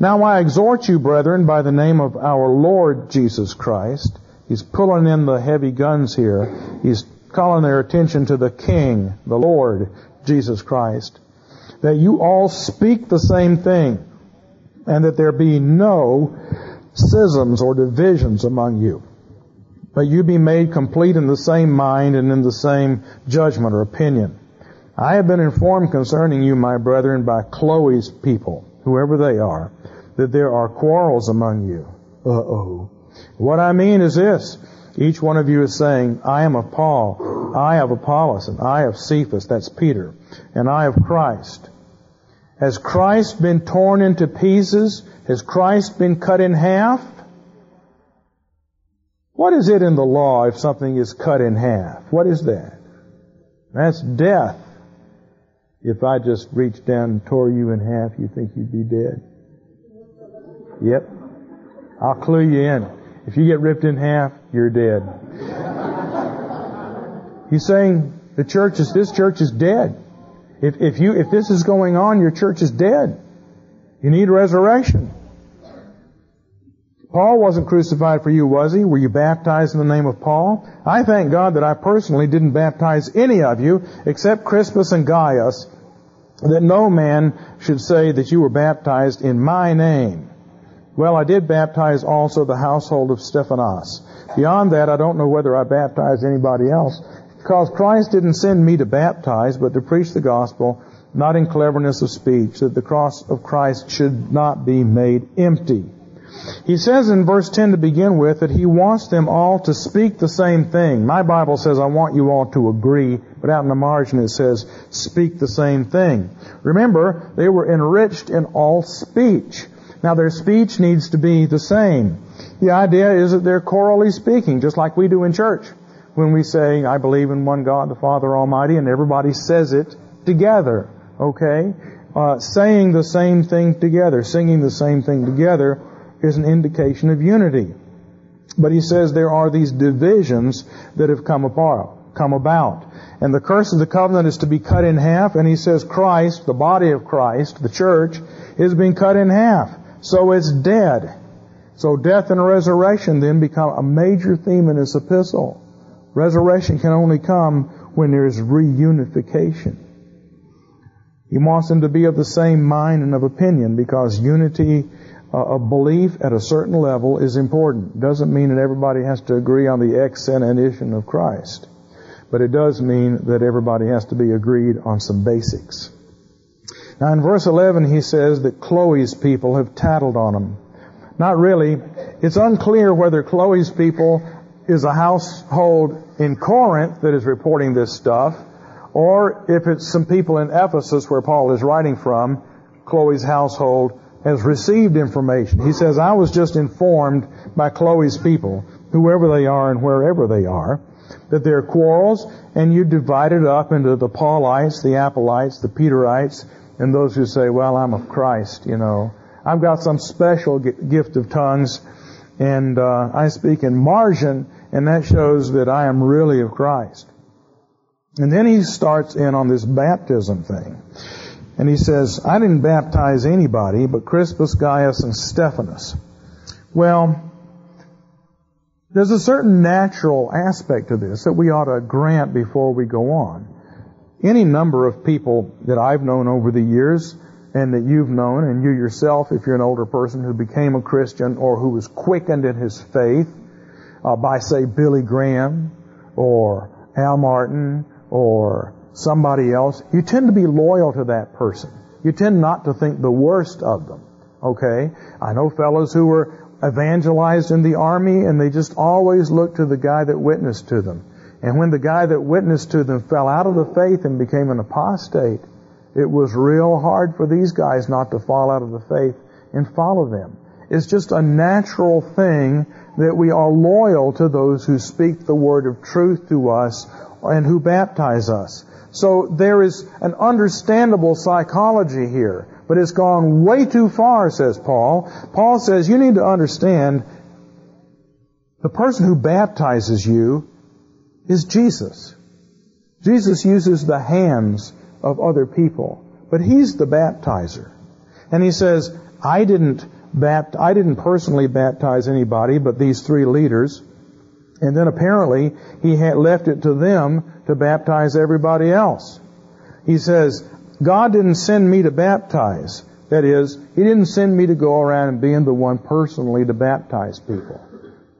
Now I exhort you, brethren, by the name of our Lord Jesus Christ. He's pulling in the heavy guns here. He's calling their attention to the King, the Lord Jesus Christ that you all speak the same thing, and that there be no schisms or divisions among you, but you be made complete in the same mind and in the same judgment or opinion. I have been informed concerning you, my brethren, by Chloe's people, whoever they are, that there are quarrels among you. Uh-oh. What I mean is this. Each one of you is saying, I am of Paul, I have Apollos, and I have Cephas, that's Peter, and I have Christ. Has Christ been torn into pieces? Has Christ been cut in half? What is it in the law if something is cut in half? What is that? That's death. If I just reached down and tore you in half, you think you'd be dead? Yep. I'll clue you in. If you get ripped in half, you're dead. He's saying the church is, this church is dead. If, if you, if this is going on, your church is dead. You need resurrection. Paul wasn't crucified for you, was he? Were you baptized in the name of Paul? I thank God that I personally didn't baptize any of you except Crispus and Gaius. that no man should say that you were baptized in my name. Well, I did baptize also the household of Stephanas. Beyond that, I don't know whether I baptized anybody else, because Christ didn't send me to baptize, but to preach the gospel, not in cleverness of speech, that the cross of Christ should not be made empty. He says in verse 10 to begin with that he wants them all to speak the same thing. My Bible says I want you all to agree, but out in the margin it says speak the same thing. Remember, they were enriched in all speech. Now their speech needs to be the same. The idea is that they're chorally speaking, just like we do in church. When we say, I believe in one God, the Father Almighty, and everybody says it together. Okay? Uh, saying the same thing together, singing the same thing together is an indication of unity. But he says there are these divisions that have come apart, come about. And the curse of the covenant is to be cut in half, and he says Christ, the body of Christ, the church, is being cut in half. So it's dead. So death and resurrection then become a major theme in this epistle. Resurrection can only come when there is reunification. He wants them to be of the same mind and of opinion because unity of belief at a certain level is important. Doesn't mean that everybody has to agree on the exenation of Christ. But it does mean that everybody has to be agreed on some basics. Now in verse 11 he says that Chloe's people have tattled on him. Not really. It's unclear whether Chloe's people is a household in Corinth that is reporting this stuff, or if it's some people in Ephesus where Paul is writing from, Chloe's household has received information. He says, I was just informed by Chloe's people, whoever they are and wherever they are, that there are quarrels, and you divide it up into the Paulites, the Apollites, the Peterites, and those who say, well, I'm of Christ, you know. I've got some special gift of tongues, and uh, I speak in margin, and that shows that I am really of Christ. And then he starts in on this baptism thing. And he says, I didn't baptize anybody but Crispus, Gaius, and Stephanas. Well, there's a certain natural aspect to this that we ought to grant before we go on. Any number of people that I've known over the years and that you've known, and you yourself, if you're an older person who became a Christian or who was quickened in his faith uh, by, say, Billy Graham or Al Martin or somebody else, you tend to be loyal to that person. You tend not to think the worst of them. Okay? I know fellows who were evangelized in the army and they just always looked to the guy that witnessed to them. And when the guy that witnessed to them fell out of the faith and became an apostate, it was real hard for these guys not to fall out of the faith and follow them. It's just a natural thing that we are loyal to those who speak the word of truth to us and who baptize us. So there is an understandable psychology here, but it's gone way too far, says Paul. Paul says you need to understand the person who baptizes you is Jesus. Jesus uses the hands of other people, but he's the baptizer. And he says, I didn't bapt- I didn't personally baptize anybody but these three leaders. And then apparently he had left it to them to baptize everybody else. He says, God didn't send me to baptize. That is, He didn't send me to go around and being the one personally to baptize people.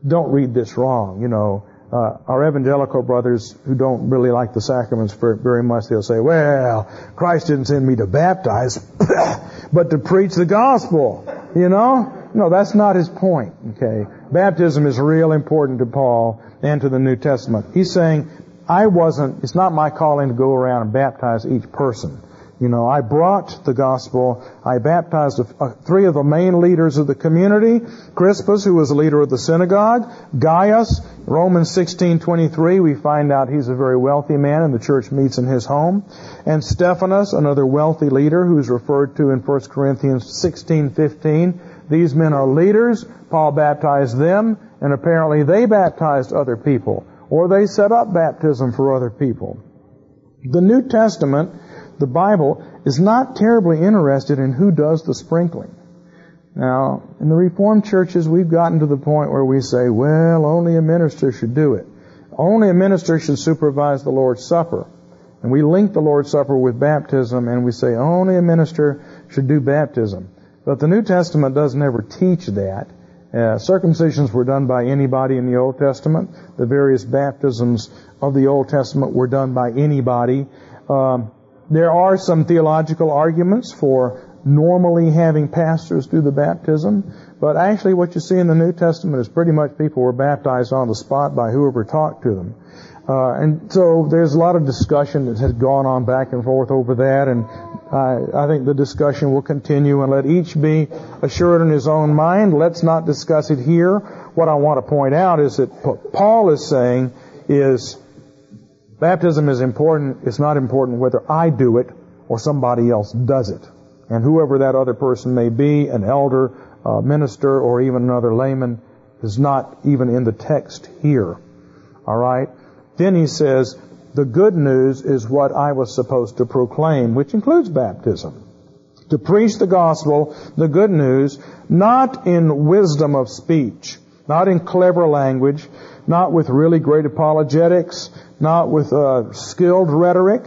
Don't read this wrong. You know, uh, our evangelical brothers who don't really like the sacraments very much, they'll say, well, Christ didn't send me to baptize, but to preach the gospel. You know? No, that's not his point. Okay. Baptism is real important to Paul and to the New Testament. He's saying, I wasn't, it's not my calling to go around and baptize each person. You know, I brought the gospel. I baptized uh, three of the main leaders of the community. Crispus, who was a leader of the synagogue. Gaius, Romans 16:23, we find out he's a very wealthy man and the church meets in his home. And Stephanas, another wealthy leader who's referred to in 1 Corinthians 16:15. These men are leaders. Paul baptized them, and apparently they baptized other people, or they set up baptism for other people. The New Testament the Bible is not terribly interested in who does the sprinkling. Now, in the Reformed churches, we've gotten to the point where we say, well, only a minister should do it. Only a minister should supervise the Lord's Supper. And we link the Lord's Supper with baptism and we say only a minister should do baptism. But the New Testament doesn't ever teach that. Uh, circumcisions were done by anybody in the Old Testament. The various baptisms of the Old Testament were done by anybody. Um, there are some theological arguments for normally having pastors do the baptism, but actually what you see in the New Testament is pretty much people were baptized on the spot by whoever talked to them. Uh, and so there's a lot of discussion that has gone on back and forth over that, and I, I think the discussion will continue and let each be assured in his own mind. Let's not discuss it here. What I want to point out is that what Paul is saying is baptism is important. It's not important whether I do it or somebody else does it. And whoever that other person may be, an elder, a minister, or even another layman, is not even in the text here. Alright? Then he says, the good news is what I was supposed to proclaim, which includes baptism. To preach the gospel, the good news, not in wisdom of speech, not in clever language, not with really great apologetics, not with uh, skilled rhetoric.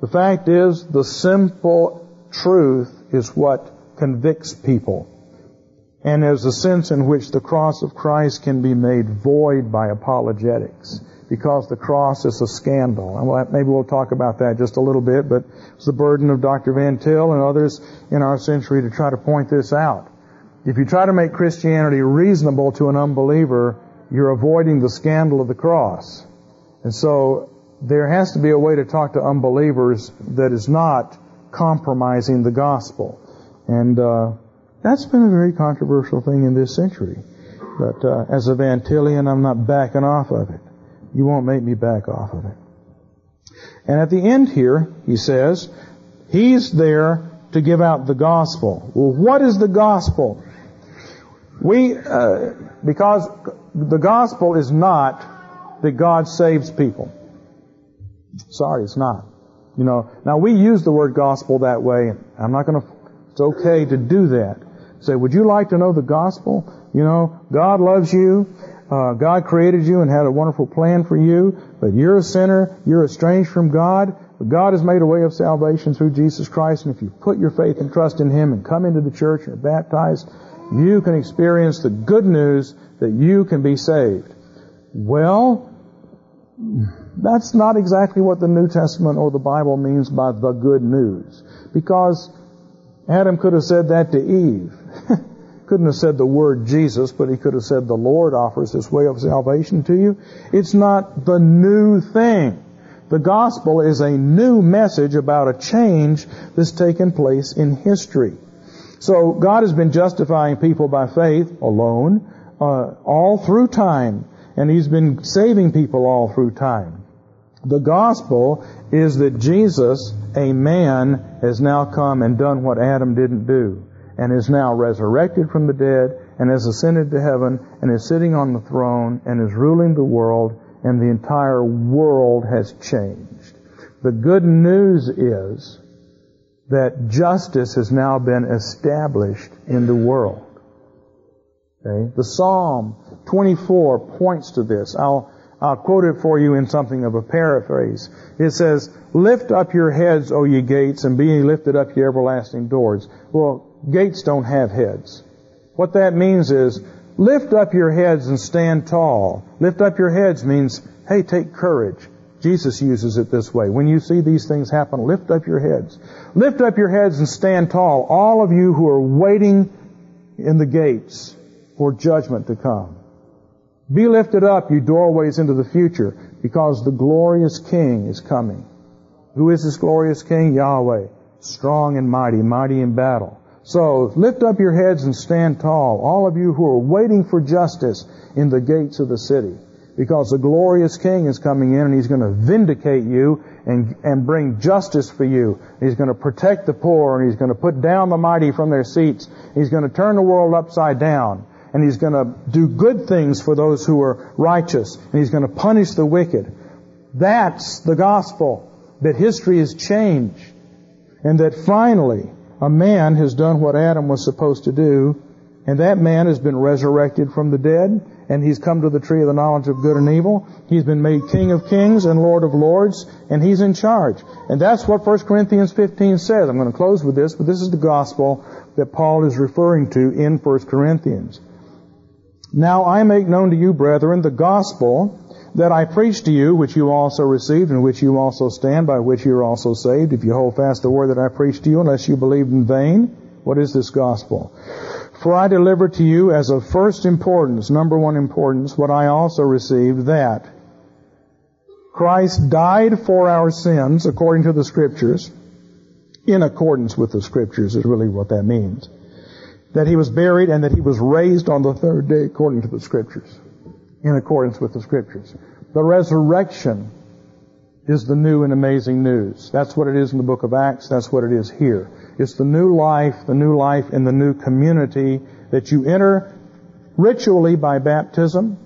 The fact is, the simple truth is what convicts people. And there's a sense in which the cross of Christ can be made void by apologetics because the cross is a scandal. And maybe we'll talk about that just a little bit, but it's the burden of Dr. Van Til and others in our century to try to point this out. If you try to make Christianity reasonable to an unbeliever, you're avoiding the scandal of the cross. And so there has to be a way to talk to unbelievers that is not compromising the gospel. And uh, that's been a very controversial thing in this century. But uh, as a Van Tilian, I'm not backing off of it. You won't make me back off of it. And at the end here, he says, He's there to give out the gospel. Well, what is the gospel? We, uh, because the gospel is not that God saves people. Sorry, it's not. You know, now we use the word gospel that way. I'm not going to, it's okay to do that. Say, would you like to know the gospel? You know, God loves you. Uh, God created you and had a wonderful plan for you, but you're a sinner, you're estranged from God, but God has made a way of salvation through Jesus Christ, and if you put your faith and trust in Him and come into the church and are baptized, you can experience the good news that you can be saved. Well, that's not exactly what the New Testament or the Bible means by the good news. Because Adam could have said that to Eve. couldn't have said the word Jesus, but he could have said the Lord offers this way of salvation to you. It's not the new thing. The gospel is a new message about a change that's taken place in history. So God has been justifying people by faith alone uh, all through time, and He's been saving people all through time. The gospel is that Jesus, a man, has now come and done what Adam didn't do and is now resurrected from the dead and has ascended to heaven and is sitting on the throne and is ruling the world and the entire world has changed. The good news is that justice has now been established in the world. Okay? The Psalm 24 points to this. I'll, I'll quote it for you in something of a paraphrase. It says, Lift up your heads, O ye gates, and be ye lifted up, ye everlasting doors. Well, gates don't have heads. What that means is, lift up your heads and stand tall. Lift up your heads means, hey, take courage. Jesus uses it this way. When you see these things happen, lift up your heads. Lift up your heads and stand tall, all of you who are waiting in the gates for judgment to come. Be lifted up, you doorways into the future, because the glorious King is coming. Who is this glorious King? Yahweh. Strong and mighty, mighty in battle. So lift up your heads and stand tall, all of you who are waiting for justice in the gates of the city. Because the glorious King is coming in and He's going to vindicate you and, and bring justice for you. He's going to protect the poor and He's going to put down the mighty from their seats. He's going to turn the world upside down. And He's going to do good things for those who are righteous. And He's going to punish the wicked. That's the gospel. That history has changed. And that finally, a man has done what Adam was supposed to do, And that man has been resurrected from the dead, and he's come to the tree of the knowledge of good and evil. He's been made King of kings and Lord of lords, and he's in charge. And that's what 1 Corinthians 15 says. I'm going to close with this, but this is the gospel that Paul is referring to in 1 Corinthians. Now I make known to you, brethren, the gospel that I preached to you, which you also received, and which you also stand, by which you are also saved, if you hold fast the word that I preached to you, unless you believed in vain. What is this gospel? For I delivered to you as of first importance, number one importance, what I also received, that Christ died for our sins according to the Scriptures, in accordance with the Scriptures is really what that means. That He was buried and that He was raised on the third day according to the Scriptures in accordance with the scriptures. The resurrection is the new and amazing news. That's what it is in the book of Acts. That's what it is here. It's the new life, the new life in the new community that you enter ritually by baptism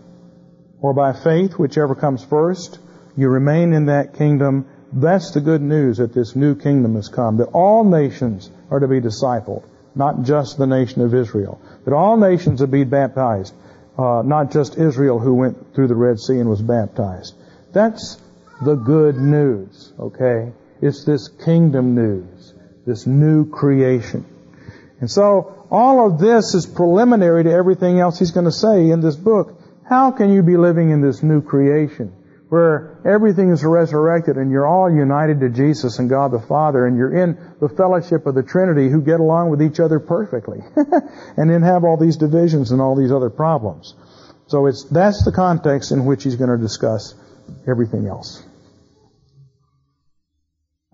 or by faith, whichever comes first. You remain in that kingdom. That's the good news that this new kingdom has come, that all nations are to be discipled, not just the nation of Israel, that all nations are to be baptized uh, not just Israel who went through the Red Sea and was baptized. That's the good news, okay? It's this kingdom news, this new creation. And so, all of this is preliminary to everything else he's going to say in this book. How can you be living in this new creation? Where everything is resurrected and you're all united to Jesus and God the Father and you're in the fellowship of the Trinity who get along with each other perfectly and then have all these divisions and all these other problems. So it's, that's the context in which he's going to discuss everything else.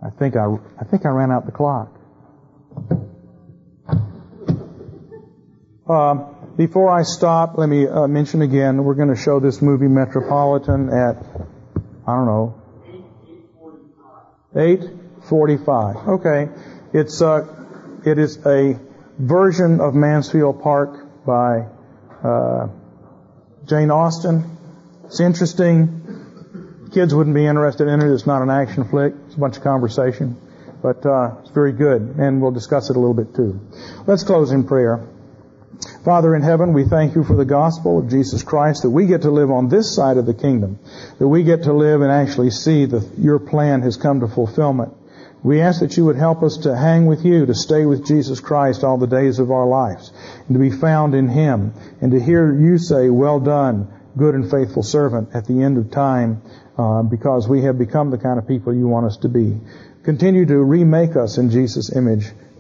I think I, I think I ran out the clock. Uh, before I stop, let me uh, mention again, we're going to show this movie Metropolitan at, I don't know, 8.45. Okay. It's, uh, it is a version of Mansfield Park by, uh, Jane Austen. It's interesting. Kids wouldn't be interested in it. It's not an action flick. It's a bunch of conversation. But, uh, it's very good. And we'll discuss it a little bit too. Let's close in prayer. Father in heaven, we thank you for the gospel of Jesus Christ, that we get to live on this side of the kingdom, that we get to live and actually see that your plan has come to fulfillment. We ask that you would help us to hang with you, to stay with Jesus Christ all the days of our lives, and to be found in Him, and to hear you say, well done, good and faithful servant, at the end of time, uh, because we have become the kind of people you want us to be. Continue to remake us in Jesus' image